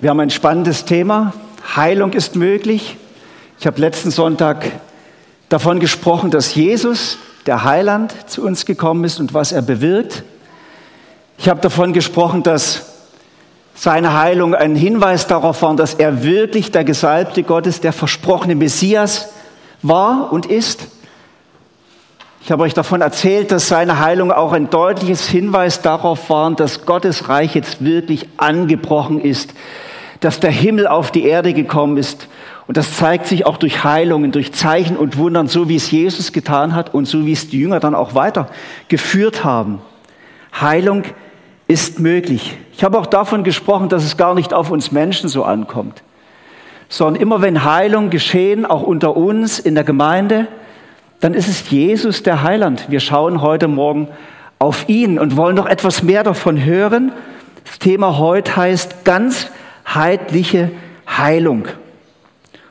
Wir haben ein spannendes Thema. Heilung ist möglich. Ich habe letzten Sonntag davon gesprochen, dass Jesus, der Heiland, zu uns gekommen ist und was er bewirkt. Ich habe davon gesprochen, dass seine Heilung ein Hinweis darauf war, dass er wirklich der Gesalbte Gottes, der versprochene Messias war und ist. Ich habe euch davon erzählt, dass seine Heilung auch ein deutliches Hinweis darauf war, dass Gottes Reich jetzt wirklich angebrochen ist, dass der Himmel auf die Erde gekommen ist. Und das zeigt sich auch durch Heilungen, durch Zeichen und Wundern, so wie es Jesus getan hat und so wie es die Jünger dann auch weitergeführt haben. Heilung ist möglich. Ich habe auch davon gesprochen, dass es gar nicht auf uns Menschen so ankommt, sondern immer wenn Heilung geschehen, auch unter uns in der Gemeinde, dann ist es Jesus der Heiland. Wir schauen heute Morgen auf ihn und wollen noch etwas mehr davon hören. Das Thema heute heißt ganzheitliche Heilung.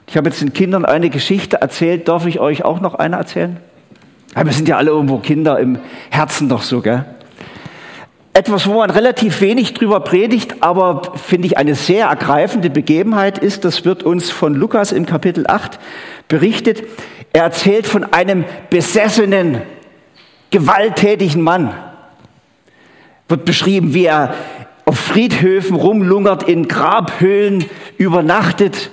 Ich habe jetzt den Kindern eine Geschichte erzählt. Darf ich euch auch noch eine erzählen? Wir sind ja alle irgendwo Kinder im Herzen doch so, gell? Etwas, wo man relativ wenig drüber predigt, aber finde ich eine sehr ergreifende Begebenheit ist, das wird uns von Lukas im Kapitel 8 berichtet. Er erzählt von einem besessenen, gewalttätigen Mann. Wird beschrieben, wie er auf Friedhöfen rumlungert, in Grabhöhlen übernachtet.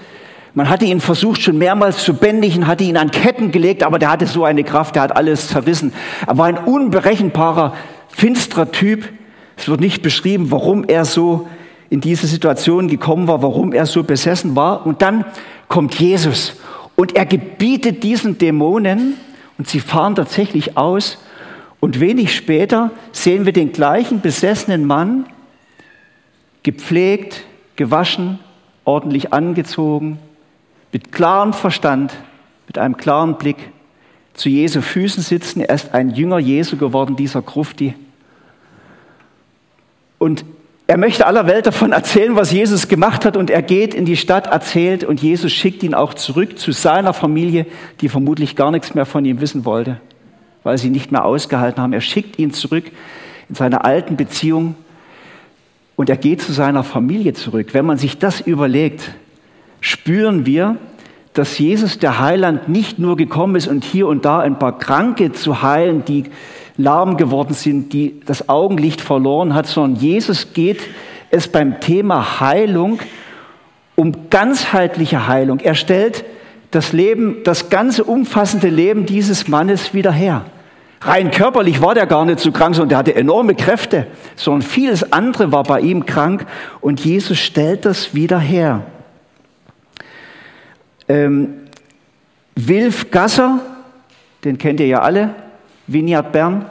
Man hatte ihn versucht, schon mehrmals zu bändigen, hatte ihn an Ketten gelegt, aber der hatte so eine Kraft, der hat alles zerrissen. Er war ein unberechenbarer, finsterer Typ. Es wird nicht beschrieben, warum er so in diese Situation gekommen war, warum er so besessen war. Und dann kommt Jesus und er gebietet diesen Dämonen und sie fahren tatsächlich aus. Und wenig später sehen wir den gleichen besessenen Mann, gepflegt, gewaschen, ordentlich angezogen, mit klarem Verstand, mit einem klaren Blick zu Jesu Füßen sitzen. Er ist ein Jünger Jesu geworden, dieser Grufti. Und er möchte aller Welt davon erzählen, was Jesus gemacht hat und er geht in die Stadt, erzählt und Jesus schickt ihn auch zurück zu seiner Familie, die vermutlich gar nichts mehr von ihm wissen wollte, weil sie nicht mehr ausgehalten haben. Er schickt ihn zurück in seine alten Beziehung und er geht zu seiner Familie zurück. Wenn man sich das überlegt, spüren wir, dass Jesus der Heiland nicht nur gekommen ist und hier und da ein paar Kranke zu heilen, die lahm geworden sind, die das Augenlicht verloren hat, sondern Jesus geht es beim Thema Heilung um ganzheitliche Heilung. Er stellt das Leben, das ganze umfassende Leben dieses Mannes wieder her. Rein körperlich war der gar nicht so krank, sondern der hatte enorme Kräfte, sondern vieles andere war bei ihm krank und Jesus stellt das wieder her. Ähm, Wilf Gasser, den kennt ihr ja alle, Vineyard Bern,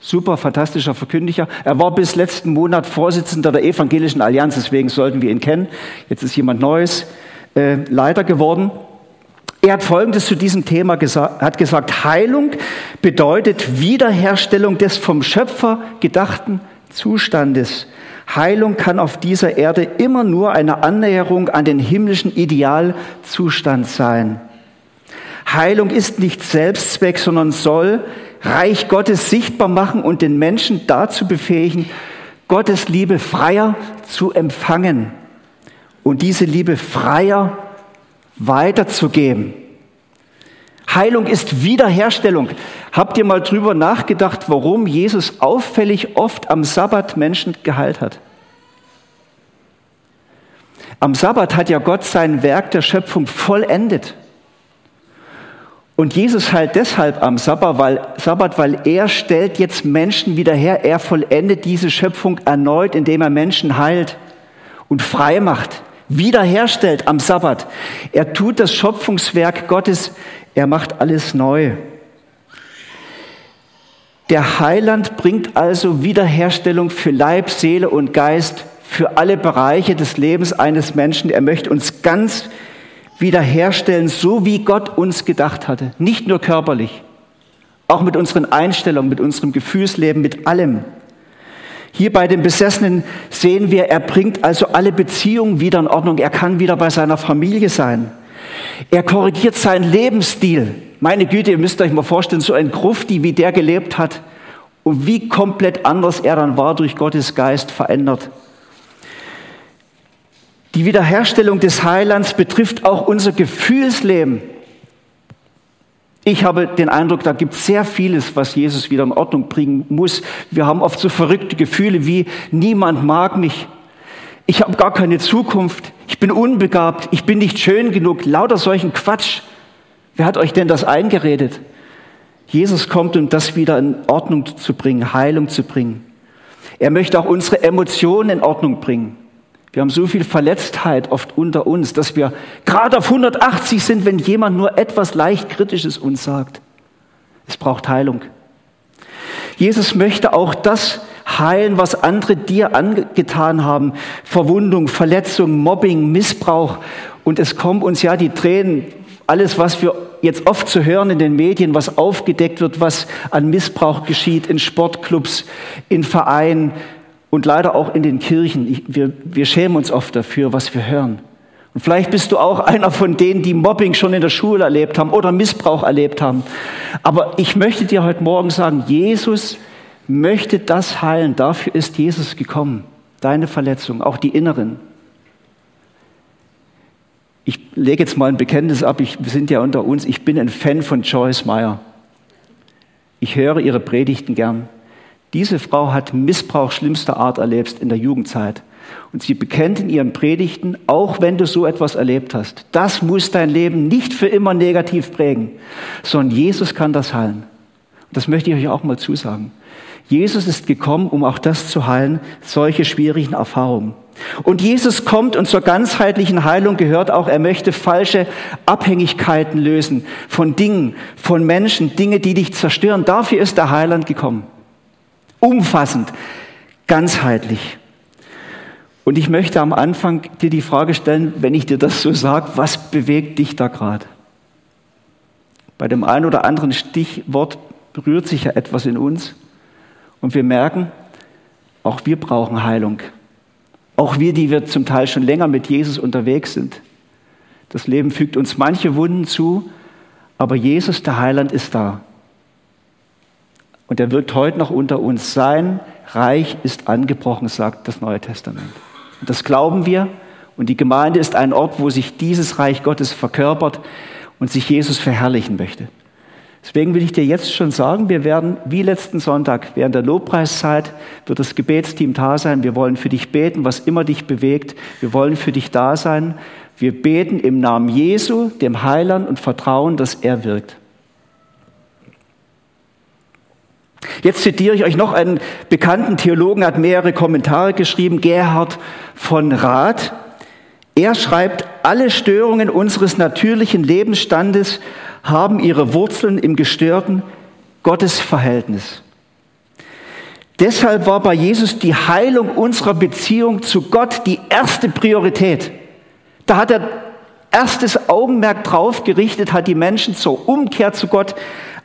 super fantastischer Verkündiger. Er war bis letzten Monat Vorsitzender der Evangelischen Allianz, deswegen sollten wir ihn kennen. Jetzt ist jemand Neues äh, Leiter geworden. Er hat Folgendes zu diesem Thema gesagt, hat gesagt, Heilung bedeutet Wiederherstellung des vom Schöpfer gedachten Zustandes. Heilung kann auf dieser Erde immer nur eine Annäherung an den himmlischen Idealzustand sein. Heilung ist nicht Selbstzweck, sondern soll Reich Gottes sichtbar machen und den Menschen dazu befähigen, Gottes Liebe freier zu empfangen und diese Liebe freier weiterzugeben. Heilung ist Wiederherstellung. Habt ihr mal drüber nachgedacht, warum Jesus auffällig oft am Sabbat Menschen geheilt hat? Am Sabbat hat ja Gott sein Werk der Schöpfung vollendet. Und Jesus heilt deshalb am Sabbat weil, Sabbat, weil er stellt jetzt Menschen wieder her. Er vollendet diese Schöpfung erneut, indem er Menschen heilt und frei macht, wiederherstellt am Sabbat. Er tut das Schöpfungswerk Gottes, er macht alles neu. Der Heiland bringt also Wiederherstellung für Leib, Seele und Geist, für alle Bereiche des Lebens eines Menschen. Er möchte uns ganz wiederherstellen, so wie Gott uns gedacht hatte. Nicht nur körperlich, auch mit unseren Einstellungen, mit unserem Gefühlsleben, mit allem. Hier bei dem Besessenen sehen wir, er bringt also alle Beziehungen wieder in Ordnung. Er kann wieder bei seiner Familie sein. Er korrigiert seinen Lebensstil. Meine Güte, ihr müsst euch mal vorstellen, so ein Grufti, wie der gelebt hat und wie komplett anders er dann war durch Gottes Geist verändert. Die Wiederherstellung des Heilands betrifft auch unser Gefühlsleben. Ich habe den Eindruck, da gibt es sehr vieles, was Jesus wieder in Ordnung bringen muss. Wir haben oft so verrückte Gefühle wie, niemand mag mich, ich habe gar keine Zukunft, ich bin unbegabt, ich bin nicht schön genug, lauter solchen Quatsch. Wer hat euch denn das eingeredet? Jesus kommt, um das wieder in Ordnung zu bringen, Heilung zu bringen. Er möchte auch unsere Emotionen in Ordnung bringen. Wir haben so viel Verletztheit oft unter uns, dass wir gerade auf 180 sind, wenn jemand nur etwas leicht Kritisches uns sagt. Es braucht Heilung. Jesus möchte auch das heilen, was andere dir angetan haben. Verwundung, Verletzung, Mobbing, Missbrauch. Und es kommen uns ja die Tränen. Alles, was wir jetzt oft zu hören in den Medien, was aufgedeckt wird, was an Missbrauch geschieht in Sportclubs, in Vereinen, und leider auch in den Kirchen. wir, wir schämen uns oft dafür, was wir hören. Und vielleicht bist du auch einer von denen, die Mobbing schon in der Schule erlebt haben oder Missbrauch erlebt haben. Aber ich möchte dir heute Morgen sagen, Jesus möchte das heilen. Dafür ist Jesus gekommen. Deine Verletzungen, auch die inneren. Ich lege jetzt mal ein Bekenntnis ab. Ich, wir sind ja unter uns. Ich bin ein Fan von Joyce Meyer. Ich höre ihre Predigten gern. Diese Frau hat Missbrauch schlimmster Art erlebt in der Jugendzeit. Und sie bekennt in ihren Predigten, auch wenn du so etwas erlebt hast, das muss dein Leben nicht für immer negativ prägen, sondern Jesus kann das heilen. Und das möchte ich euch auch mal zusagen. Jesus ist gekommen, um auch das zu heilen, solche schwierigen Erfahrungen. Und Jesus kommt und zur ganzheitlichen Heilung gehört auch, er möchte falsche Abhängigkeiten lösen von Dingen, von Menschen, Dinge, die dich zerstören. Dafür ist der Heiland gekommen umfassend, ganzheitlich. Und ich möchte am Anfang dir die Frage stellen, wenn ich dir das so sage, was bewegt dich da gerade? Bei dem einen oder anderen Stichwort berührt sich ja etwas in uns und wir merken, auch wir brauchen Heilung. Auch wir, die wir zum Teil schon länger mit Jesus unterwegs sind. Das Leben fügt uns manche Wunden zu, aber Jesus, der Heiland, ist da. Und er wirkt heute noch unter uns. Sein Reich ist angebrochen, sagt das Neue Testament. Und das glauben wir. Und die Gemeinde ist ein Ort, wo sich dieses Reich Gottes verkörpert und sich Jesus verherrlichen möchte. Deswegen will ich dir jetzt schon sagen, wir werden wie letzten Sonntag während der Lobpreiszeit wird das Gebetsteam da sein. Wir wollen für dich beten, was immer dich bewegt. Wir wollen für dich da sein. Wir beten im Namen Jesu, dem Heiland und vertrauen, dass er wirkt. Jetzt zitiere ich euch noch einen bekannten Theologen, hat mehrere Kommentare geschrieben, Gerhard von Rath. Er schreibt, alle Störungen unseres natürlichen Lebensstandes haben ihre Wurzeln im gestörten Gottesverhältnis. Deshalb war bei Jesus die Heilung unserer Beziehung zu Gott die erste Priorität. Da hat er erstes Augenmerk drauf gerichtet, hat die Menschen zur Umkehr zu Gott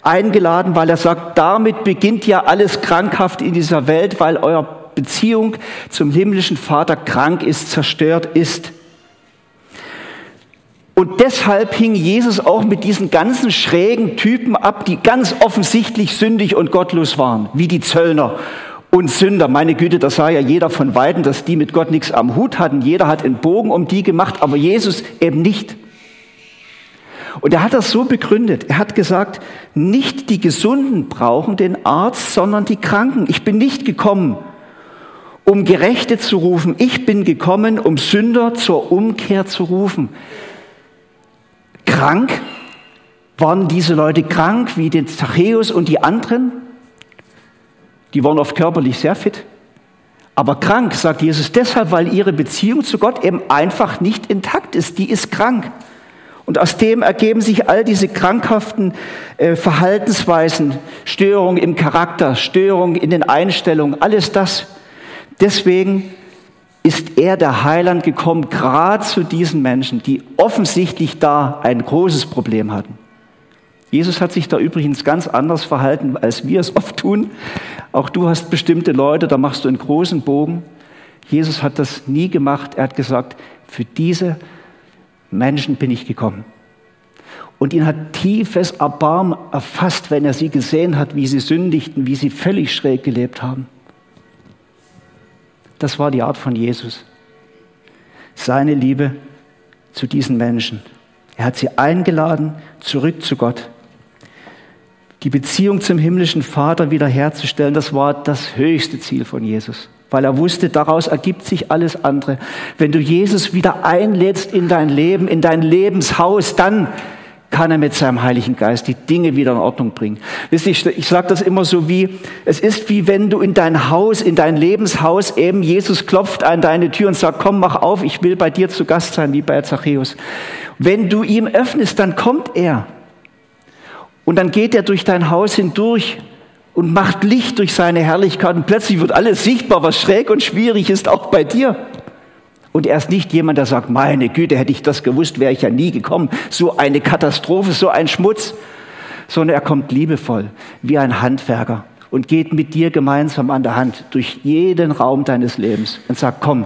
eingeladen, weil er sagt, damit beginnt ja alles krankhaft in dieser Welt, weil eure Beziehung zum himmlischen Vater krank ist, zerstört ist. Und deshalb hing Jesus auch mit diesen ganzen schrägen Typen ab, die ganz offensichtlich sündig und gottlos waren, wie die Zöllner und Sünder. Meine Güte, das sah ja jeder von Weitem, dass die mit Gott nichts am Hut hatten. Jeder hat einen Bogen um die gemacht, aber Jesus eben nicht. Und er hat das so begründet. Er hat gesagt, nicht die Gesunden brauchen den Arzt, sondern die Kranken. Ich bin nicht gekommen, um Gerechte zu rufen. Ich bin gekommen, um Sünder zur Umkehr zu rufen. Krank? Waren diese Leute krank wie den Zachäus und die anderen? Die waren oft körperlich sehr fit. Aber krank, sagt Jesus, deshalb, weil ihre Beziehung zu Gott eben einfach nicht intakt ist. Die ist krank. Und aus dem ergeben sich all diese krankhaften äh, Verhaltensweisen, Störungen im Charakter, Störungen in den Einstellungen, alles das. Deswegen ist er, der Heiland, gekommen, gerade zu diesen Menschen, die offensichtlich da ein großes Problem hatten. Jesus hat sich da übrigens ganz anders verhalten, als wir es oft tun. Auch du hast bestimmte Leute, da machst du einen großen Bogen. Jesus hat das nie gemacht. Er hat gesagt, für diese Menschen bin ich gekommen. Und ihn hat tiefes Erbarmen erfasst, wenn er sie gesehen hat, wie sie sündigten, wie sie völlig schräg gelebt haben. Das war die Art von Jesus. seine Liebe zu diesen Menschen. Er hat sie eingeladen, zurück zu Gott. Die Beziehung zum himmlischen Vater wiederherzustellen, das war das höchste Ziel von Jesus, weil er wusste, daraus ergibt sich alles andere. Wenn du Jesus wieder einlädst in dein Leben, in dein Lebenshaus, dann kann er mit seinem Heiligen Geist die Dinge wieder in Ordnung bringen. Wisst ihr, ich, ich sage das immer so wie, es ist wie wenn du in dein Haus, in dein Lebenshaus eben, Jesus klopft an deine Tür und sagt, komm, mach auf, ich will bei dir zu Gast sein, wie bei Zachäus. Wenn du ihm öffnest, dann kommt er. Und dann geht er durch dein Haus hindurch und macht Licht durch seine Herrlichkeit und plötzlich wird alles sichtbar, was schräg und schwierig ist, auch bei dir. Und er ist nicht jemand, der sagt, meine Güte, hätte ich das gewusst, wäre ich ja nie gekommen. So eine Katastrophe, so ein Schmutz. Sondern er kommt liebevoll, wie ein Handwerker und geht mit dir gemeinsam an der Hand durch jeden Raum deines Lebens und sagt, komm,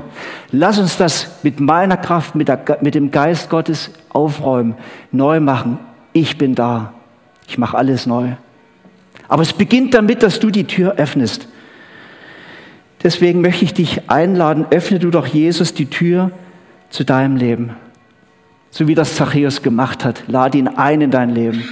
lass uns das mit meiner Kraft, mit, der, mit dem Geist Gottes aufräumen, neu machen. Ich bin da. Ich mache alles neu. Aber es beginnt damit, dass du die Tür öffnest. Deswegen möchte ich dich einladen, öffne du doch Jesus die Tür zu deinem Leben. So wie das Zachäus gemacht hat. Lade ihn ein in dein Leben.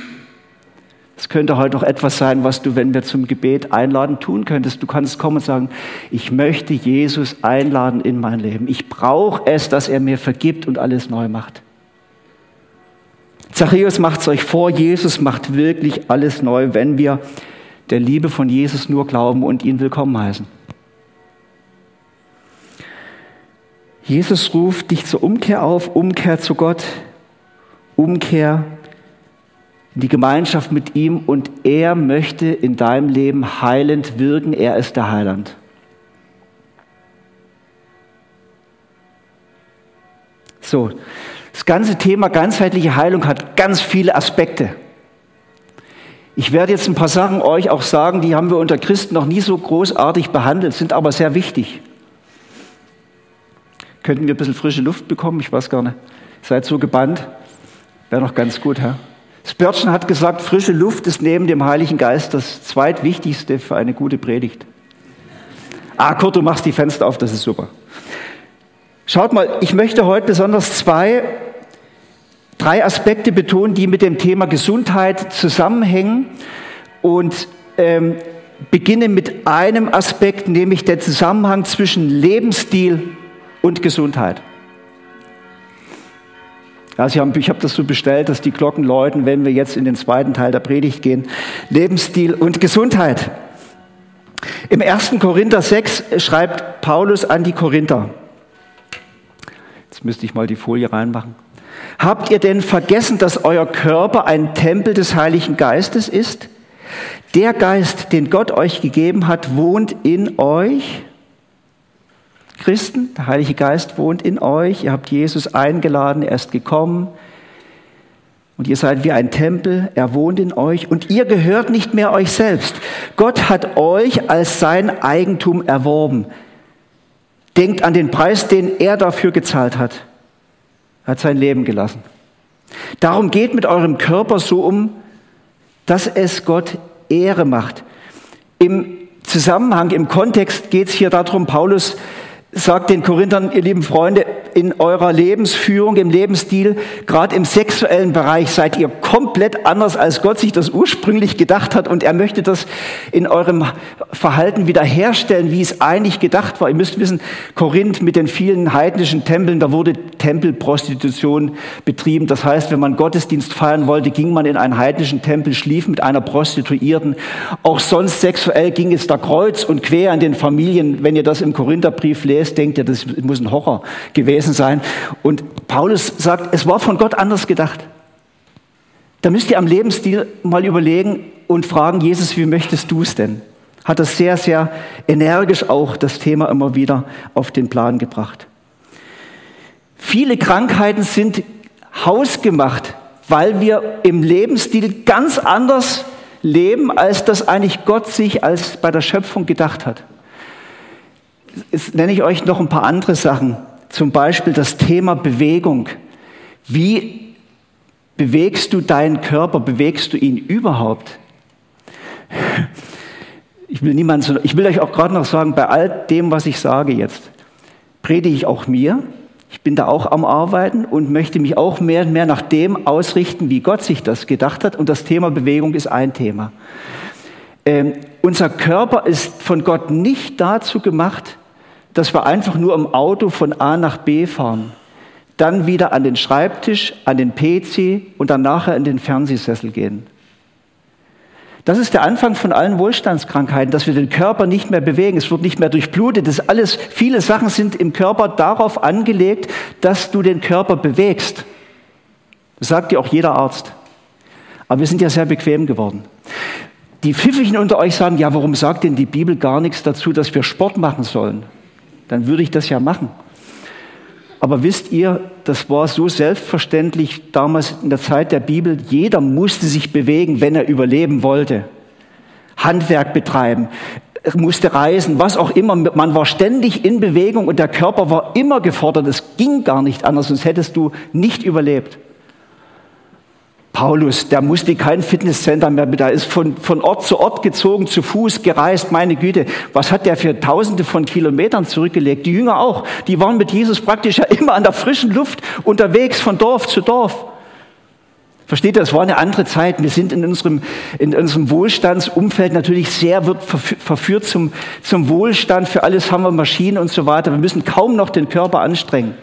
Es könnte heute noch etwas sein, was du, wenn wir zum Gebet einladen, tun könntest. Du kannst kommen und sagen, ich möchte Jesus einladen in mein Leben. Ich brauche es, dass er mir vergibt und alles neu macht. Zachäus macht es euch vor, Jesus macht wirklich alles neu, wenn wir der Liebe von Jesus nur glauben und ihn willkommen heißen. Jesus ruft dich zur Umkehr auf, Umkehr zu Gott, Umkehr in die Gemeinschaft mit ihm und er möchte in deinem Leben heilend wirken. Er ist der Heiland. So, das ganze Thema ganzheitliche Heilung hat ganz viele Aspekte. Ich werde jetzt ein paar Sachen euch auch sagen, die haben wir unter Christen noch nie so großartig behandelt, sind aber sehr wichtig. Könnten wir ein bisschen frische Luft bekommen? Ich weiß gar nicht. Seid so gebannt. Wäre noch ganz gut, Herr. Spurgeon hat gesagt, frische Luft ist neben dem Heiligen Geist das zweitwichtigste für eine gute Predigt. Ah, Kurt, du machst die Fenster auf, das ist super. Schaut mal, ich möchte heute besonders zwei, drei Aspekte betonen, die mit dem Thema Gesundheit zusammenhängen und ähm, beginne mit einem Aspekt, nämlich der Zusammenhang zwischen Lebensstil und Gesundheit. Also ich habe das so bestellt, dass die Glocken läuten, wenn wir jetzt in den zweiten Teil der Predigt gehen. Lebensstil und Gesundheit. Im 1. Korinther 6 schreibt Paulus an die Korinther. Jetzt müsste ich mal die Folie reinmachen. Habt ihr denn vergessen, dass euer Körper ein Tempel des Heiligen Geistes ist? Der Geist, den Gott euch gegeben hat, wohnt in euch Christen, der Heilige Geist wohnt in euch, ihr habt Jesus eingeladen, er ist gekommen und ihr seid wie ein Tempel, er wohnt in euch und ihr gehört nicht mehr euch selbst. Gott hat euch als sein Eigentum erworben. Denkt an den Preis, den er dafür gezahlt hat. Er hat sein Leben gelassen. Darum geht mit eurem Körper so um, dass es Gott Ehre macht. Im Zusammenhang, im Kontext geht es hier darum, Paulus sagt den Korinthern, ihr lieben Freunde, in eurer Lebensführung, im Lebensstil, gerade im sexuellen Bereich, seid ihr komplett anders, als Gott sich das ursprünglich gedacht hat. Und er möchte das in eurem Verhalten wiederherstellen, wie es eigentlich gedacht war. Ihr müsst wissen, Korinth mit den vielen heidnischen Tempeln, da wurde Tempelprostitution betrieben. Das heißt, wenn man Gottesdienst feiern wollte, ging man in einen heidnischen Tempel, schlief mit einer Prostituierten. Auch sonst sexuell ging es da kreuz und quer an den Familien. Wenn ihr das im Korintherbrief lest, lest, denkt ihr, das muss ein Horror gewesen sein. Und Paulus sagt, es war von Gott anders gedacht. Da müsst ihr am Lebensstil mal überlegen und fragen, Jesus, wie möchtest du es denn? Hat das sehr, sehr energisch auch das Thema immer wieder auf den Plan gebracht. Viele Krankheiten sind hausgemacht, weil wir im Lebensstil ganz anders leben, als das eigentlich Gott sich als bei der Schöpfung gedacht hat. Jetzt nenne ich euch noch ein paar andere Sachen. Zum Beispiel das Thema Bewegung. Wie bewegst du deinen Körper? Bewegst du ihn überhaupt? Ich will niemand, ich will euch auch gerade noch sagen, bei all dem, was ich sage jetzt, predige ich auch mir. Ich bin da auch am Arbeiten und möchte mich auch mehr und mehr nach dem ausrichten, wie Gott sich das gedacht hat. Und das Thema Bewegung ist ein Thema. Ähm, unser Körper ist von Gott nicht dazu gemacht, dass wir einfach nur im Auto von A nach B fahren, dann wieder an den Schreibtisch, an den PC und dann nachher in den Fernsehsessel gehen. Das ist der Anfang von allen Wohlstandskrankheiten, dass wir den Körper nicht mehr bewegen. Es wird nicht mehr durchblutet. Das alles, viele Sachen sind im Körper darauf angelegt, dass du den Körper bewegst. Das sagt dir auch jeder Arzt. Aber wir sind ja sehr bequem geworden. Die Pfiffigen unter euch sagen, ja, warum sagt denn die Bibel gar nichts dazu, dass wir Sport machen sollen? Dann würde ich das ja machen. Aber wisst ihr, das war so selbstverständlich damals in der Zeit der Bibel. Jeder musste sich bewegen, wenn er überleben wollte. Handwerk betreiben, musste reisen, was auch immer. Man war ständig in Bewegung und der Körper war immer gefordert. Es ging gar nicht anders, sonst hättest du nicht überlebt. Paulus, der musste kein Fitnesscenter mehr, da ist von, von Ort zu Ort gezogen, zu Fuß gereist, meine Güte. Was hat der für Tausende von Kilometern zurückgelegt? Die Jünger auch, die waren mit Jesus praktisch ja immer an der frischen Luft unterwegs von Dorf zu Dorf. Versteht ihr, es war eine andere Zeit. Wir sind in unserem, in unserem Wohlstandsumfeld natürlich sehr wird verführt zum, zum Wohlstand. Für alles haben wir Maschinen und so weiter. Wir müssen kaum noch den Körper anstrengen.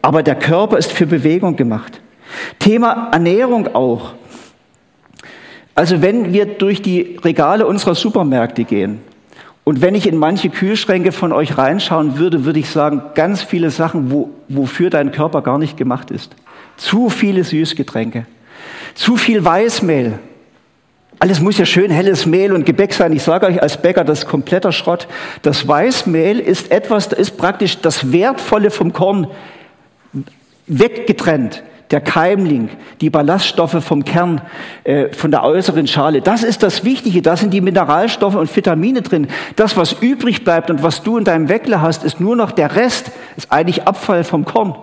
Aber der Körper ist für Bewegung gemacht. Thema Ernährung auch. Also wenn wir durch die Regale unserer Supermärkte gehen und wenn ich in manche Kühlschränke von euch reinschauen würde, würde ich sagen, ganz viele Sachen, wo, wofür dein Körper gar nicht gemacht ist. Zu viele Süßgetränke, zu viel Weißmehl. Alles muss ja schön helles Mehl und Gebäck sein. Ich sage euch als Bäcker, das ist kompletter Schrott. Das Weißmehl ist etwas, das ist praktisch das Wertvolle vom Korn weggetrennt der Keimling, die Ballaststoffe vom Kern, äh, von der äußeren Schale. Das ist das Wichtige. Da sind die Mineralstoffe und Vitamine drin. Das, was übrig bleibt und was du in deinem Weckler hast, ist nur noch der Rest, ist eigentlich Abfall vom Korn.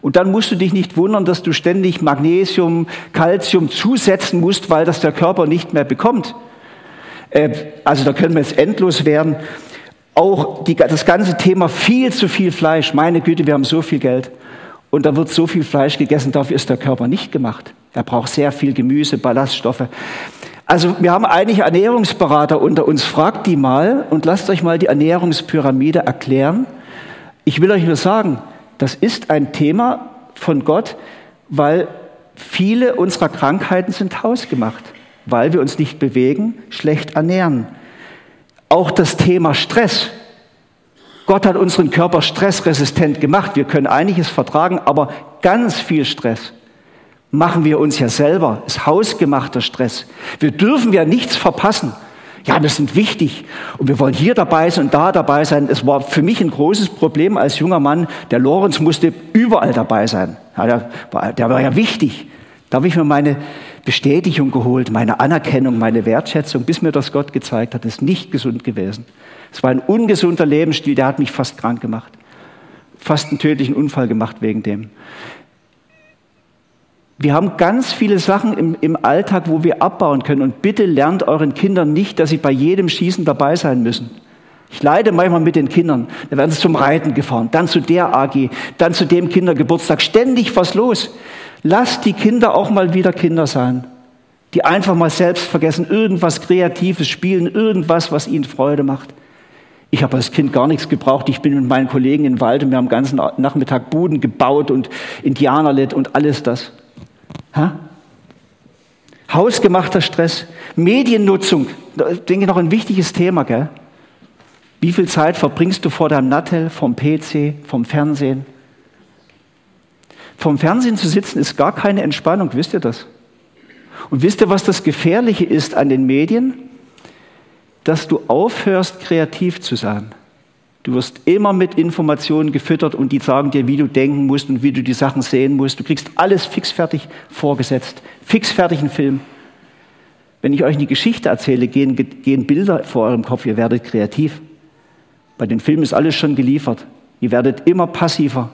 Und dann musst du dich nicht wundern, dass du ständig Magnesium, Calcium zusetzen musst, weil das der Körper nicht mehr bekommt. Äh, also da können wir jetzt endlos werden. Auch die, das ganze Thema viel zu viel Fleisch. Meine Güte, wir haben so viel Geld. Und da wird so viel Fleisch gegessen, dafür ist der Körper nicht gemacht. Er braucht sehr viel Gemüse, Ballaststoffe. Also wir haben einige Ernährungsberater unter uns. Fragt die mal und lasst euch mal die Ernährungspyramide erklären. Ich will euch nur sagen, das ist ein Thema von Gott, weil viele unserer Krankheiten sind hausgemacht, weil wir uns nicht bewegen, schlecht ernähren. Auch das Thema Stress Gott hat unseren Körper stressresistent gemacht. Wir können einiges vertragen, aber ganz viel Stress machen wir uns ja selber. Ist hausgemachter Stress. Wir dürfen ja nichts verpassen. Ja, wir sind wichtig und wir wollen hier dabei sein und da dabei sein. Es war für mich ein großes Problem als junger Mann. Der Lorenz musste überall dabei sein. Ja, der, der war ja wichtig. Da habe ich mir meine Bestätigung geholt, meine Anerkennung, meine Wertschätzung, bis mir das Gott gezeigt hat. Ist nicht gesund gewesen. Es war ein ungesunder Lebensstil, der hat mich fast krank gemacht. Fast einen tödlichen Unfall gemacht wegen dem. Wir haben ganz viele Sachen im, im Alltag, wo wir abbauen können. Und bitte lernt euren Kindern nicht, dass sie bei jedem Schießen dabei sein müssen. Ich leide manchmal mit den Kindern. Da werden sie zum Reiten gefahren, dann zu der AG, dann zu dem Kindergeburtstag. Ständig was los. Lasst die Kinder auch mal wieder Kinder sein, die einfach mal selbst vergessen, irgendwas Kreatives spielen, irgendwas, was ihnen Freude macht. Ich habe als Kind gar nichts gebraucht. Ich bin mit meinen Kollegen den Wald und wir haben den ganzen Nachmittag Buden gebaut und Indianerlet und alles das. Ha? Hausgemachter Stress, Mediennutzung, denke ich noch ein wichtiges Thema, gell? Wie viel Zeit verbringst du vor deinem Nattel, vom PC, vom Fernsehen? Vom Fernsehen zu sitzen ist gar keine Entspannung, wisst ihr das? Und wisst ihr, was das Gefährliche ist an den Medien? dass du aufhörst, kreativ zu sein. Du wirst immer mit Informationen gefüttert und die sagen dir, wie du denken musst und wie du die Sachen sehen musst. Du kriegst alles fixfertig vorgesetzt, fixfertigen Film. Wenn ich euch eine Geschichte erzähle, gehen, gehen Bilder vor eurem Kopf, ihr werdet kreativ. Bei den Filmen ist alles schon geliefert. Ihr werdet immer passiver.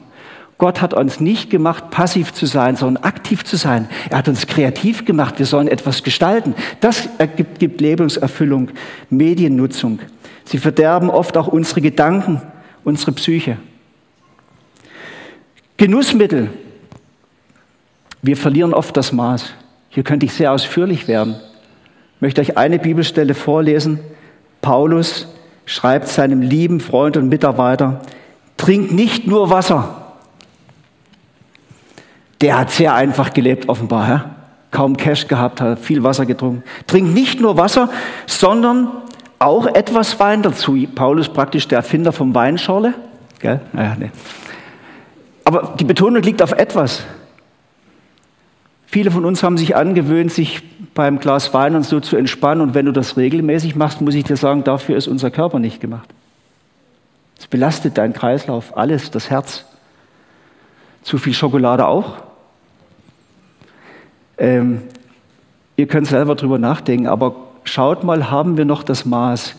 Gott hat uns nicht gemacht, passiv zu sein, sondern aktiv zu sein. Er hat uns kreativ gemacht. Wir sollen etwas gestalten. Das ergibt, gibt Lebenserfüllung, Mediennutzung. Sie verderben oft auch unsere Gedanken, unsere Psyche. Genussmittel. Wir verlieren oft das Maß. Hier könnte ich sehr ausführlich werden. Ich möchte euch eine Bibelstelle vorlesen. Paulus schreibt seinem lieben Freund und Mitarbeiter, trink nicht nur Wasser. Der hat sehr einfach gelebt, offenbar. Ja? Kaum Cash gehabt, hat viel Wasser getrunken. Trink nicht nur Wasser, sondern auch etwas Wein dazu. Paulus praktisch der Erfinder vom Weinschorle. Gell? Naja, nee. Aber die Betonung liegt auf etwas. Viele von uns haben sich angewöhnt, sich beim Glas Wein und so zu entspannen. Und wenn du das regelmäßig machst, muss ich dir sagen, dafür ist unser Körper nicht gemacht. Es belastet deinen Kreislauf, alles, das Herz. Zu viel Schokolade auch. Ähm, ihr könnt selber drüber nachdenken, aber schaut mal, haben wir noch das Maß?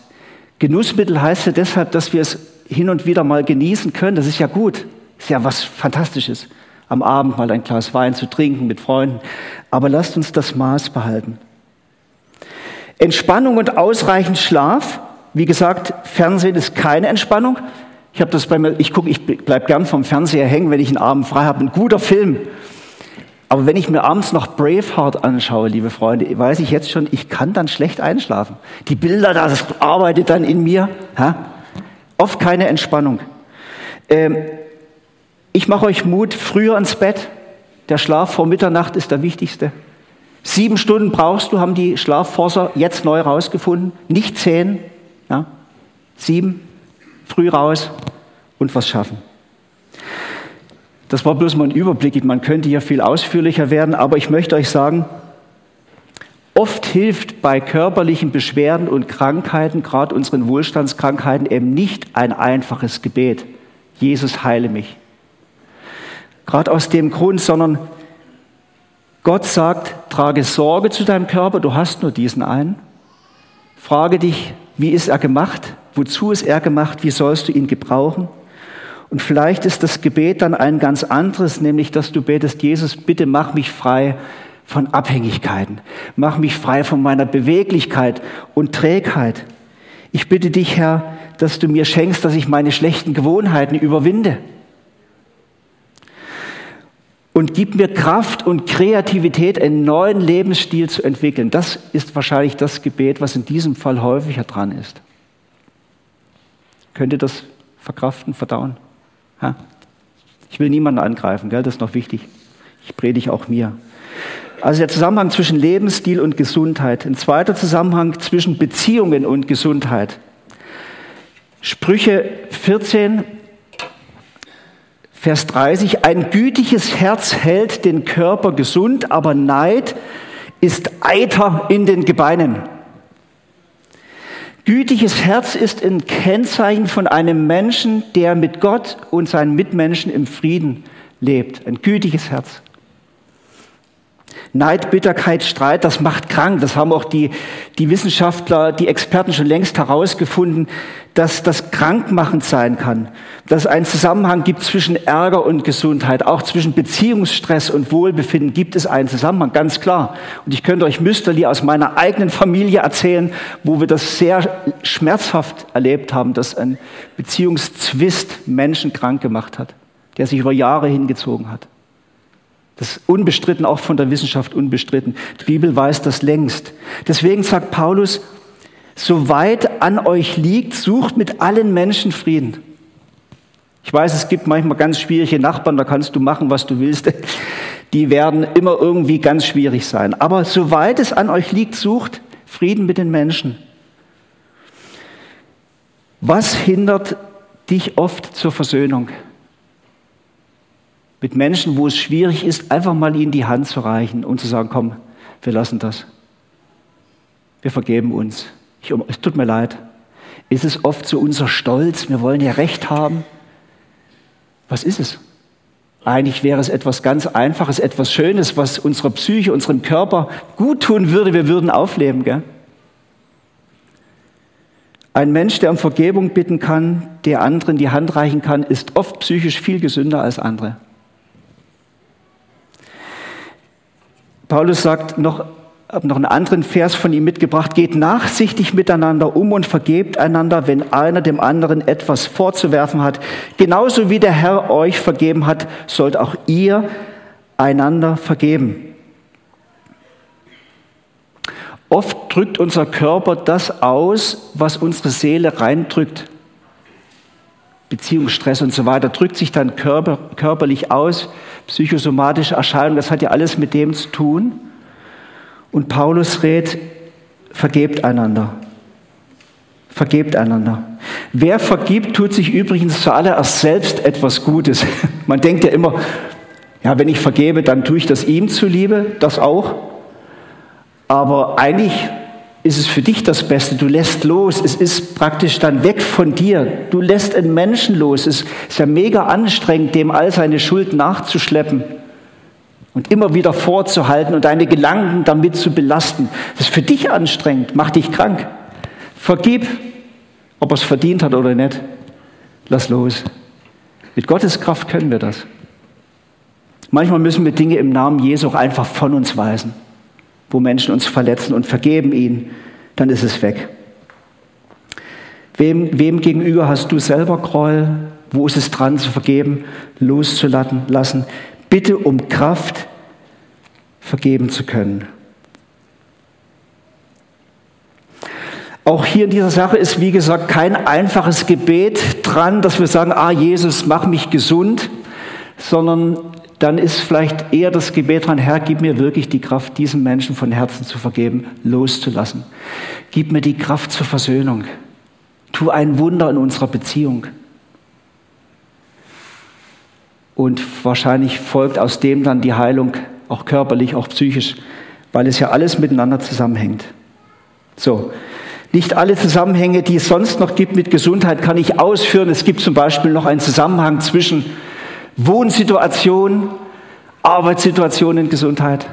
Genussmittel heißt ja deshalb, dass wir es hin und wieder mal genießen können. Das ist ja gut. Das ist ja was Fantastisches, am Abend mal ein Glas Wein zu trinken mit Freunden. Aber lasst uns das Maß behalten. Entspannung und ausreichend Schlaf. Wie gesagt, Fernsehen ist keine Entspannung. Ich habe das bei mir, ich gucke, ich bleib gern vom Fernseher hängen, wenn ich einen Abend frei habe. Ein guter Film. Aber wenn ich mir abends noch Braveheart anschaue, liebe Freunde, weiß ich jetzt schon, ich kann dann schlecht einschlafen. Die Bilder, das arbeitet dann in mir. Ha? Oft keine Entspannung. Ähm, ich mache euch Mut, früher ins Bett. Der Schlaf vor Mitternacht ist der wichtigste. Sieben Stunden brauchst du, haben die Schlafforser jetzt neu rausgefunden. Nicht zehn, ja? sieben, früh raus und was schaffen. Das war bloß mal ein Überblick. Man könnte hier viel ausführlicher werden, aber ich möchte euch sagen, oft hilft bei körperlichen Beschwerden und Krankheiten, gerade unseren Wohlstandskrankheiten, eben nicht ein einfaches Gebet. Jesus heile mich. Gerade aus dem Grund, sondern Gott sagt, trage Sorge zu deinem Körper, du hast nur diesen einen. Frage dich, wie ist er gemacht? Wozu ist er gemacht? Wie sollst du ihn gebrauchen? Und vielleicht ist das Gebet dann ein ganz anderes, nämlich dass du betest, Jesus, bitte mach mich frei von Abhängigkeiten. Mach mich frei von meiner Beweglichkeit und Trägheit. Ich bitte dich, Herr, dass du mir schenkst, dass ich meine schlechten Gewohnheiten überwinde. Und gib mir Kraft und Kreativität, einen neuen Lebensstil zu entwickeln. Das ist wahrscheinlich das Gebet, was in diesem Fall häufiger dran ist. Könnt ihr das verkraften, verdauen? Ja. Ich will niemanden angreifen, gell? das ist noch wichtig. Ich predige auch mir. Also der Zusammenhang zwischen Lebensstil und Gesundheit. Ein zweiter Zusammenhang zwischen Beziehungen und Gesundheit. Sprüche 14, Vers 30. Ein gütiges Herz hält den Körper gesund, aber Neid ist Eiter in den Gebeinen. Gütiges Herz ist ein Kennzeichen von einem Menschen, der mit Gott und seinen Mitmenschen im Frieden lebt. Ein gütiges Herz. Neid, Bitterkeit, Streit, das macht krank. Das haben auch die, die Wissenschaftler, die Experten schon längst herausgefunden, dass das krankmachend sein kann. Dass es einen Zusammenhang gibt zwischen Ärger und Gesundheit. Auch zwischen Beziehungsstress und Wohlbefinden gibt es einen Zusammenhang, ganz klar. Und ich könnte euch Müsterli aus meiner eigenen Familie erzählen, wo wir das sehr schmerzhaft erlebt haben, dass ein Beziehungszwist Menschen krank gemacht hat, der sich über Jahre hingezogen hat. Das ist unbestritten, auch von der Wissenschaft unbestritten. Die Bibel weiß das längst. Deswegen sagt Paulus, soweit an euch liegt, sucht mit allen Menschen Frieden. Ich weiß, es gibt manchmal ganz schwierige Nachbarn, da kannst du machen, was du willst. Die werden immer irgendwie ganz schwierig sein. Aber soweit es an euch liegt, sucht Frieden mit den Menschen. Was hindert dich oft zur Versöhnung? Mit Menschen, wo es schwierig ist, einfach mal ihnen die Hand zu reichen und zu sagen, komm, wir lassen das. Wir vergeben uns. Ich, es tut mir leid. Ist es oft so unser Stolz, wir wollen ja Recht haben? Was ist es? Eigentlich wäre es etwas ganz Einfaches, etwas Schönes, was unserer Psyche, unserem Körper gut tun würde. Wir würden aufleben. Gell? Ein Mensch, der um Vergebung bitten kann, der anderen die Hand reichen kann, ist oft psychisch viel gesünder als andere. Paulus sagt noch habe noch einen anderen Vers von ihm mitgebracht. Geht nachsichtig miteinander um und vergebt einander, wenn einer dem anderen etwas vorzuwerfen hat. Genauso wie der Herr euch vergeben hat, sollt auch ihr einander vergeben. Oft drückt unser Körper das aus, was unsere Seele reindrückt. Beziehungsstress und so weiter drückt sich dann körper, körperlich aus, psychosomatische Erscheinungen, das hat ja alles mit dem zu tun. Und Paulus rät, vergebt einander. Vergebt einander. Wer vergibt, tut sich übrigens zuallererst selbst etwas Gutes. Man denkt ja immer, ja, wenn ich vergebe, dann tue ich das ihm zuliebe, das auch. Aber eigentlich ist es für dich das Beste. Du lässt los. Es ist praktisch dann weg von dir. Du lässt einen Menschen los. Es ist ja mega anstrengend, dem all seine Schuld nachzuschleppen und immer wieder vorzuhalten und deine Gedanken damit zu belasten. Das ist für dich anstrengend, macht dich krank. Vergib, ob er es verdient hat oder nicht. Lass los. Mit Gottes Kraft können wir das. Manchmal müssen wir Dinge im Namen Jesu auch einfach von uns weisen, wo Menschen uns verletzen und vergeben ihnen, dann ist es weg. Wem, wem gegenüber hast du selber Gräuel? Wo ist es dran zu vergeben, loszulassen? Bitte um Kraft, vergeben zu können. Auch hier in dieser Sache ist, wie gesagt, kein einfaches Gebet dran, dass wir sagen, ah Jesus, mach mich gesund, sondern dann ist vielleicht eher das Gebet dran, Herr, gib mir wirklich die Kraft, diesen Menschen von Herzen zu vergeben, loszulassen. Gib mir die Kraft zur Versöhnung. Tu ein Wunder in unserer Beziehung. Und wahrscheinlich folgt aus dem dann die Heilung, auch körperlich, auch psychisch, weil es ja alles miteinander zusammenhängt. So. Nicht alle Zusammenhänge, die es sonst noch gibt mit Gesundheit, kann ich ausführen. Es gibt zum Beispiel noch einen Zusammenhang zwischen Wohnsituation, Arbeitssituation und Gesundheit.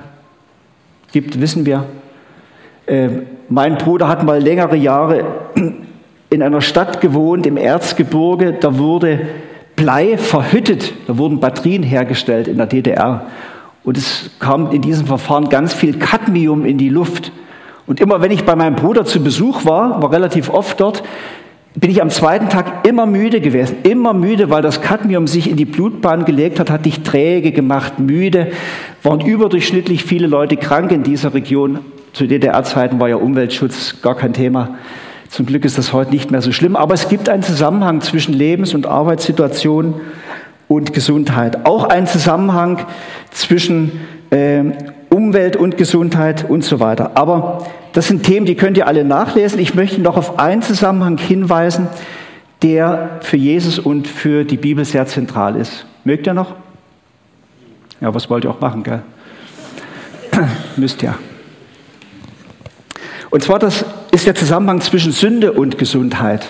Gibt, wissen wir. Äh, mein Bruder hat mal längere Jahre in einer Stadt gewohnt, im Erzgebirge. Da wurde Blei verhüttet. Da wurden Batterien hergestellt in der DDR. Und es kam in diesem Verfahren ganz viel Cadmium in die Luft. Und immer wenn ich bei meinem Bruder zu Besuch war, war relativ oft dort, bin ich am zweiten Tag immer müde gewesen. Immer müde, weil das Cadmium sich in die Blutbahn gelegt hat, hat dich träge gemacht, müde. Waren überdurchschnittlich viele Leute krank in dieser Region. Zu DDR-Zeiten war ja Umweltschutz gar kein Thema. Zum Glück ist das heute nicht mehr so schlimm, aber es gibt einen Zusammenhang zwischen Lebens- und Arbeitssituation und Gesundheit. Auch ein Zusammenhang zwischen äh, Umwelt und Gesundheit und so weiter. Aber das sind Themen, die könnt ihr alle nachlesen. Ich möchte noch auf einen Zusammenhang hinweisen, der für Jesus und für die Bibel sehr zentral ist. Mögt ihr noch? Ja, was wollt ihr auch machen, gell? Müsst ihr. Und zwar das ist der Zusammenhang zwischen Sünde und Gesundheit.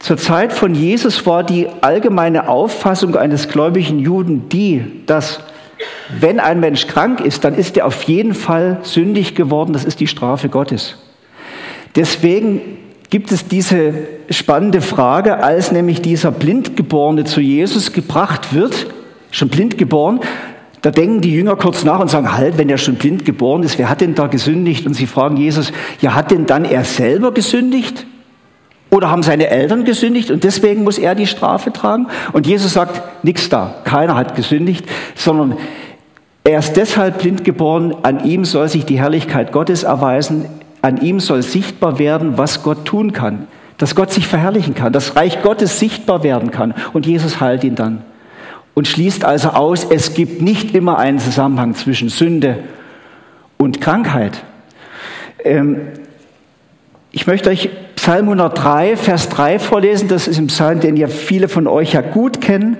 Zur Zeit von Jesus war die allgemeine Auffassung eines gläubigen Juden die, dass wenn ein Mensch krank ist, dann ist er auf jeden Fall sündig geworden, das ist die Strafe Gottes. Deswegen gibt es diese spannende Frage, als nämlich dieser Blindgeborene zu Jesus gebracht wird, schon blind geboren, da denken die Jünger kurz nach und sagen, halt, wenn er schon blind geboren ist, wer hat denn da gesündigt? Und sie fragen Jesus, ja, hat denn dann er selber gesündigt? Oder haben seine Eltern gesündigt und deswegen muss er die Strafe tragen? Und Jesus sagt, nichts da, keiner hat gesündigt, sondern er ist deshalb blind geboren, an ihm soll sich die Herrlichkeit Gottes erweisen, an ihm soll sichtbar werden, was Gott tun kann, dass Gott sich verherrlichen kann, dass Reich Gottes sichtbar werden kann. Und Jesus heilt ihn dann und schließt also aus, es gibt nicht immer einen Zusammenhang zwischen Sünde und Krankheit. Ähm, ich möchte euch Psalm 103, Vers 3 vorlesen. Das ist ein Psalm, den ja viele von euch ja gut kennen.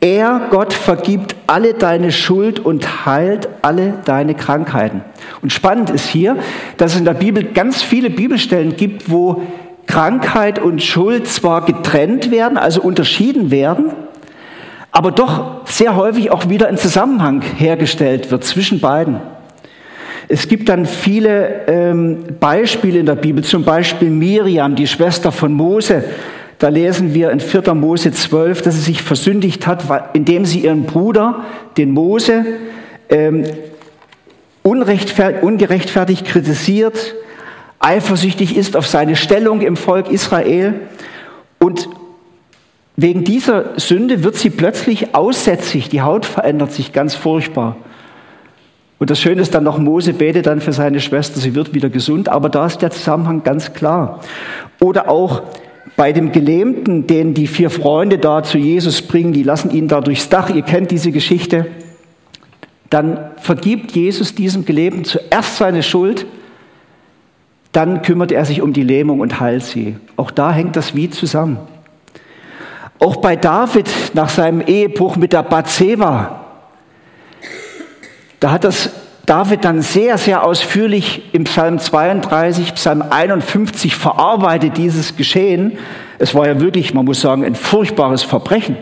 Er, Gott, vergibt alle deine Schuld und heilt alle deine Krankheiten. Und spannend ist hier, dass es in der Bibel ganz viele Bibelstellen gibt, wo Krankheit und Schuld zwar getrennt werden, also unterschieden werden, aber doch sehr häufig auch wieder ein Zusammenhang hergestellt wird zwischen beiden. Es gibt dann viele ähm, Beispiele in der Bibel, zum Beispiel Miriam, die Schwester von Mose. Da lesen wir in 4. Mose 12, dass sie sich versündigt hat, indem sie ihren Bruder, den Mose, ähm, ungerechtfertigt kritisiert, eifersüchtig ist auf seine Stellung im Volk Israel und wegen dieser Sünde wird sie plötzlich aussätzig, die Haut verändert sich ganz furchtbar. Und das Schöne ist dann noch, Mose betet dann für seine Schwester, sie wird wieder gesund, aber da ist der Zusammenhang ganz klar. Oder auch bei dem Gelähmten, den die vier Freunde da zu Jesus bringen, die lassen ihn da durchs Dach, ihr kennt diese Geschichte, dann vergibt Jesus diesem Gelähmten zuerst seine Schuld, dann kümmert er sich um die Lähmung und heilt sie. Auch da hängt das wie zusammen. Auch bei David nach seinem Ehebruch mit der Bathseba, da hat das David dann sehr, sehr ausführlich im Psalm 32, Psalm 51 verarbeitet, dieses Geschehen. Es war ja wirklich, man muss sagen, ein furchtbares Verbrechen.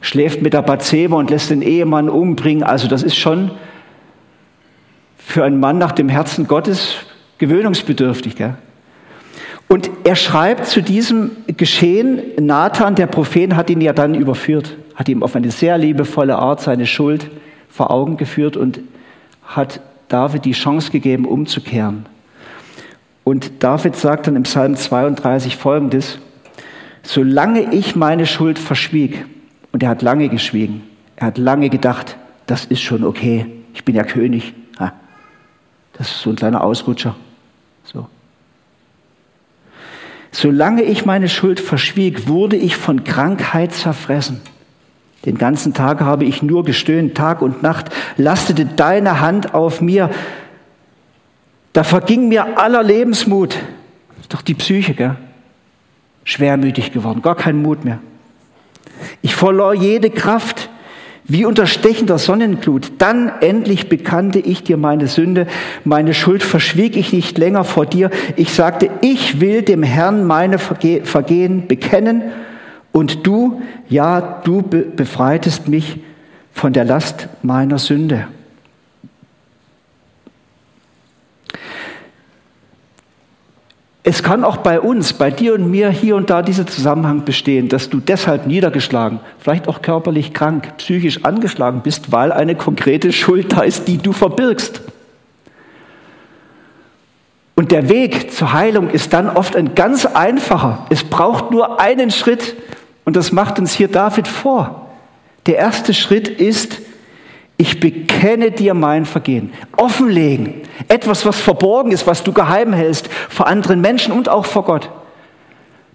Schläft mit der Bathseba und lässt den Ehemann umbringen. Also das ist schon für einen Mann nach dem Herzen Gottes gewöhnungsbedürftig. Gell? Und er schreibt zu diesem Geschehen, Nathan, der Prophet, hat ihn ja dann überführt, hat ihm auf eine sehr liebevolle Art seine Schuld vor Augen geführt und hat David die Chance gegeben, umzukehren. Und David sagt dann im Psalm 32 folgendes, solange ich meine Schuld verschwieg, und er hat lange geschwiegen, er hat lange gedacht, das ist schon okay, ich bin ja König. Das ist so ein kleiner Ausrutscher. So. Solange ich meine Schuld verschwieg, wurde ich von Krankheit zerfressen. Den ganzen Tag habe ich nur gestöhnt, Tag und Nacht lastete deine Hand auf mir. Da verging mir aller Lebensmut. doch die Psyche, gell? Schwermütig geworden, gar kein Mut mehr. Ich verlor jede Kraft wie unter stechender Sonnenglut. Dann endlich bekannte ich dir meine Sünde, meine Schuld verschwieg ich nicht länger vor dir. Ich sagte, ich will dem Herrn meine Vergehen bekennen und du, ja, du befreitest mich von der Last meiner Sünde. Es kann auch bei uns, bei dir und mir hier und da dieser Zusammenhang bestehen, dass du deshalb niedergeschlagen, vielleicht auch körperlich krank, psychisch angeschlagen bist, weil eine konkrete Schuld da ist, die du verbirgst. Und der Weg zur Heilung ist dann oft ein ganz einfacher. Es braucht nur einen Schritt und das macht uns hier David vor. Der erste Schritt ist, ich bekenne dir mein Vergehen. Offenlegen. Etwas, was verborgen ist, was du geheim hältst vor anderen Menschen und auch vor Gott.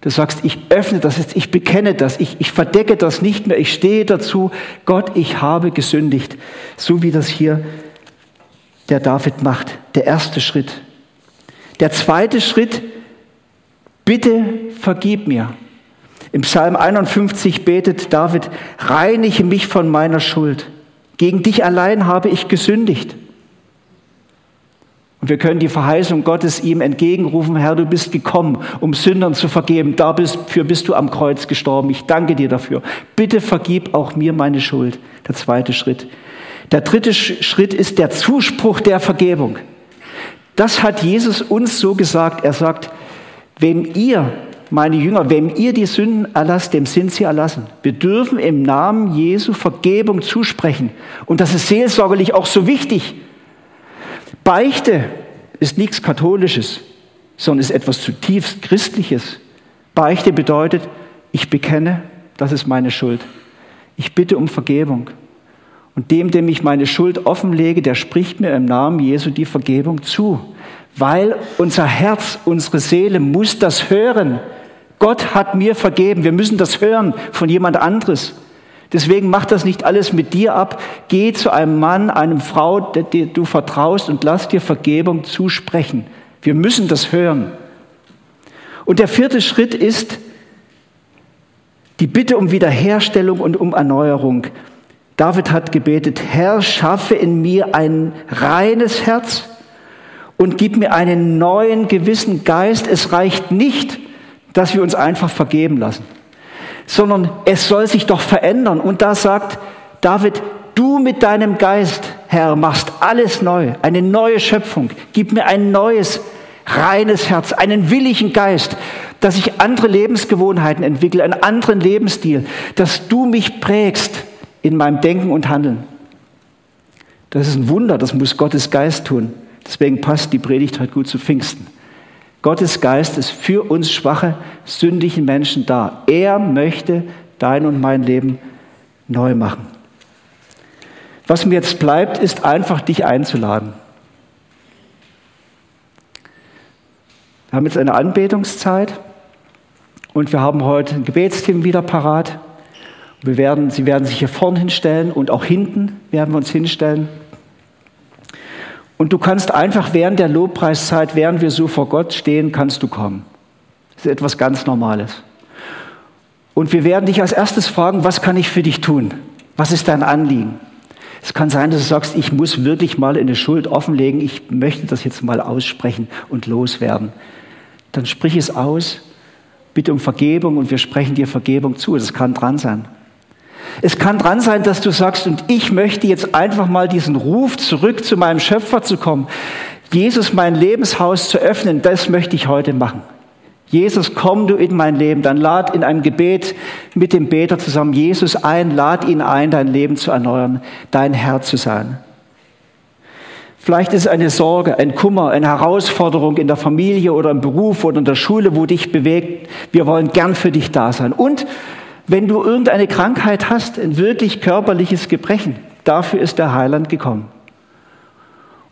Du sagst, ich öffne das jetzt, ich bekenne das, ich, ich verdecke das nicht mehr, ich stehe dazu. Gott, ich habe gesündigt. So wie das hier der David macht. Der erste Schritt. Der zweite Schritt, bitte vergib mir. Im Psalm 51 betet David, reinige mich von meiner Schuld. Gegen dich allein habe ich gesündigt. Und wir können die Verheißung Gottes ihm entgegenrufen, Herr, du bist gekommen, um Sündern zu vergeben. Dafür bist du am Kreuz gestorben. Ich danke dir dafür. Bitte vergib auch mir meine Schuld. Der zweite Schritt. Der dritte Schritt ist der Zuspruch der Vergebung. Das hat Jesus uns so gesagt. Er sagt, wem ihr meine Jünger, wem ihr die Sünden erlasst, dem sind sie erlassen. Wir dürfen im Namen Jesu Vergebung zusprechen. Und das ist seelsorgerlich auch so wichtig. Beichte ist nichts Katholisches, sondern ist etwas zutiefst Christliches. Beichte bedeutet, ich bekenne, das ist meine Schuld. Ich bitte um Vergebung. Und dem, dem ich meine Schuld offenlege, der spricht mir im Namen Jesu die Vergebung zu. Weil unser Herz, unsere Seele muss das hören. Gott hat mir vergeben. Wir müssen das hören von jemand anderes. Deswegen mach das nicht alles mit dir ab. Geh zu einem Mann, einem Frau, der du vertraust und lass dir Vergebung zusprechen. Wir müssen das hören. Und der vierte Schritt ist die Bitte um Wiederherstellung und um Erneuerung. David hat gebetet, Herr, schaffe in mir ein reines Herz und gib mir einen neuen gewissen Geist. Es reicht nicht, dass wir uns einfach vergeben lassen, sondern es soll sich doch verändern. Und da sagt David, du mit deinem Geist, Herr, machst alles neu, eine neue Schöpfung. Gib mir ein neues, reines Herz, einen willigen Geist, dass ich andere Lebensgewohnheiten entwickle, einen anderen Lebensstil, dass du mich prägst in meinem Denken und Handeln. Das ist ein Wunder, das muss Gottes Geist tun. Deswegen passt die Predigt heute gut zu Pfingsten. Gottes Geist ist für uns schwache, sündigen Menschen da. Er möchte dein und mein Leben neu machen. Was mir jetzt bleibt, ist einfach dich einzuladen. Wir haben jetzt eine Anbetungszeit und wir haben heute ein Gebetsteam wieder parat. Wir werden, sie werden sich hier vorne hinstellen und auch hinten werden wir uns hinstellen. Und du kannst einfach während der Lobpreiszeit, während wir so vor Gott stehen, kannst du kommen. Das ist etwas ganz Normales. Und wir werden dich als erstes fragen, was kann ich für dich tun? Was ist dein Anliegen? Es kann sein, dass du sagst, ich muss wirklich mal eine Schuld offenlegen, ich möchte das jetzt mal aussprechen und loswerden. Dann sprich es aus, bitte um Vergebung und wir sprechen dir Vergebung zu. Das kann dran sein. Es kann dran sein, dass du sagst, und ich möchte jetzt einfach mal diesen Ruf zurück zu meinem Schöpfer zu kommen, Jesus mein Lebenshaus zu öffnen, das möchte ich heute machen. Jesus, komm du in mein Leben, dann lad in einem Gebet mit dem Beter zusammen Jesus ein, lad ihn ein, dein Leben zu erneuern, dein Herr zu sein. Vielleicht ist es eine Sorge, ein Kummer, eine Herausforderung in der Familie oder im Beruf oder in der Schule, wo dich bewegt. Wir wollen gern für dich da sein. Und wenn du irgendeine Krankheit hast, ein wirklich körperliches Gebrechen, dafür ist der Heiland gekommen.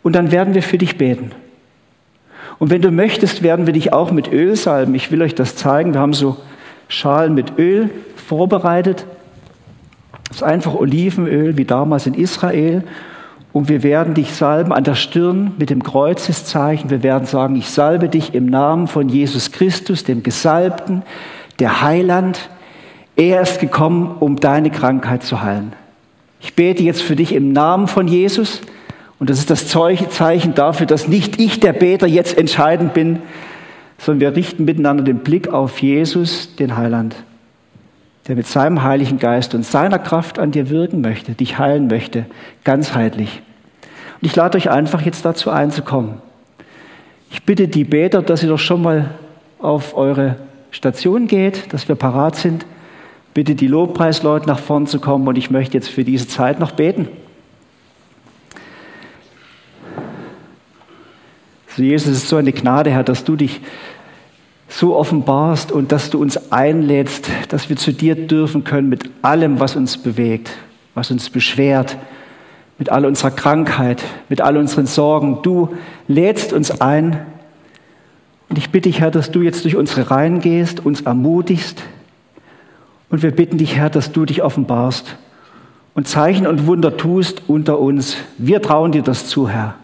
Und dann werden wir für dich beten. Und wenn du möchtest, werden wir dich auch mit Öl salben. Ich will euch das zeigen. Wir haben so Schalen mit Öl vorbereitet. Das ist einfach Olivenöl, wie damals in Israel. Und wir werden dich salben an der Stirn mit dem Kreuzeszeichen. Wir werden sagen, ich salbe dich im Namen von Jesus Christus, dem Gesalbten, der Heiland, er ist gekommen, um deine Krankheit zu heilen. Ich bete jetzt für dich im Namen von Jesus. Und das ist das Zeichen dafür, dass nicht ich, der Beter, jetzt entscheidend bin, sondern wir richten miteinander den Blick auf Jesus, den Heiland, der mit seinem Heiligen Geist und seiner Kraft an dir wirken möchte, dich heilen möchte, ganzheitlich. Und ich lade euch einfach jetzt dazu einzukommen. Ich bitte die Beter, dass ihr doch schon mal auf eure Station geht, dass wir parat sind bitte die Lobpreisleute nach vorn zu kommen und ich möchte jetzt für diese Zeit noch beten. So, Jesus, es ist so eine Gnade, Herr, dass du dich so offenbarst und dass du uns einlädst, dass wir zu dir dürfen können mit allem, was uns bewegt, was uns beschwert, mit all unserer Krankheit, mit all unseren Sorgen. Du lädst uns ein. Und ich bitte dich, Herr, dass du jetzt durch unsere Reihen gehst, uns ermutigst, und wir bitten dich, Herr, dass du dich offenbarst und Zeichen und Wunder tust unter uns. Wir trauen dir das zu, Herr.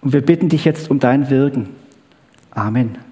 Und wir bitten dich jetzt um dein Wirken. Amen.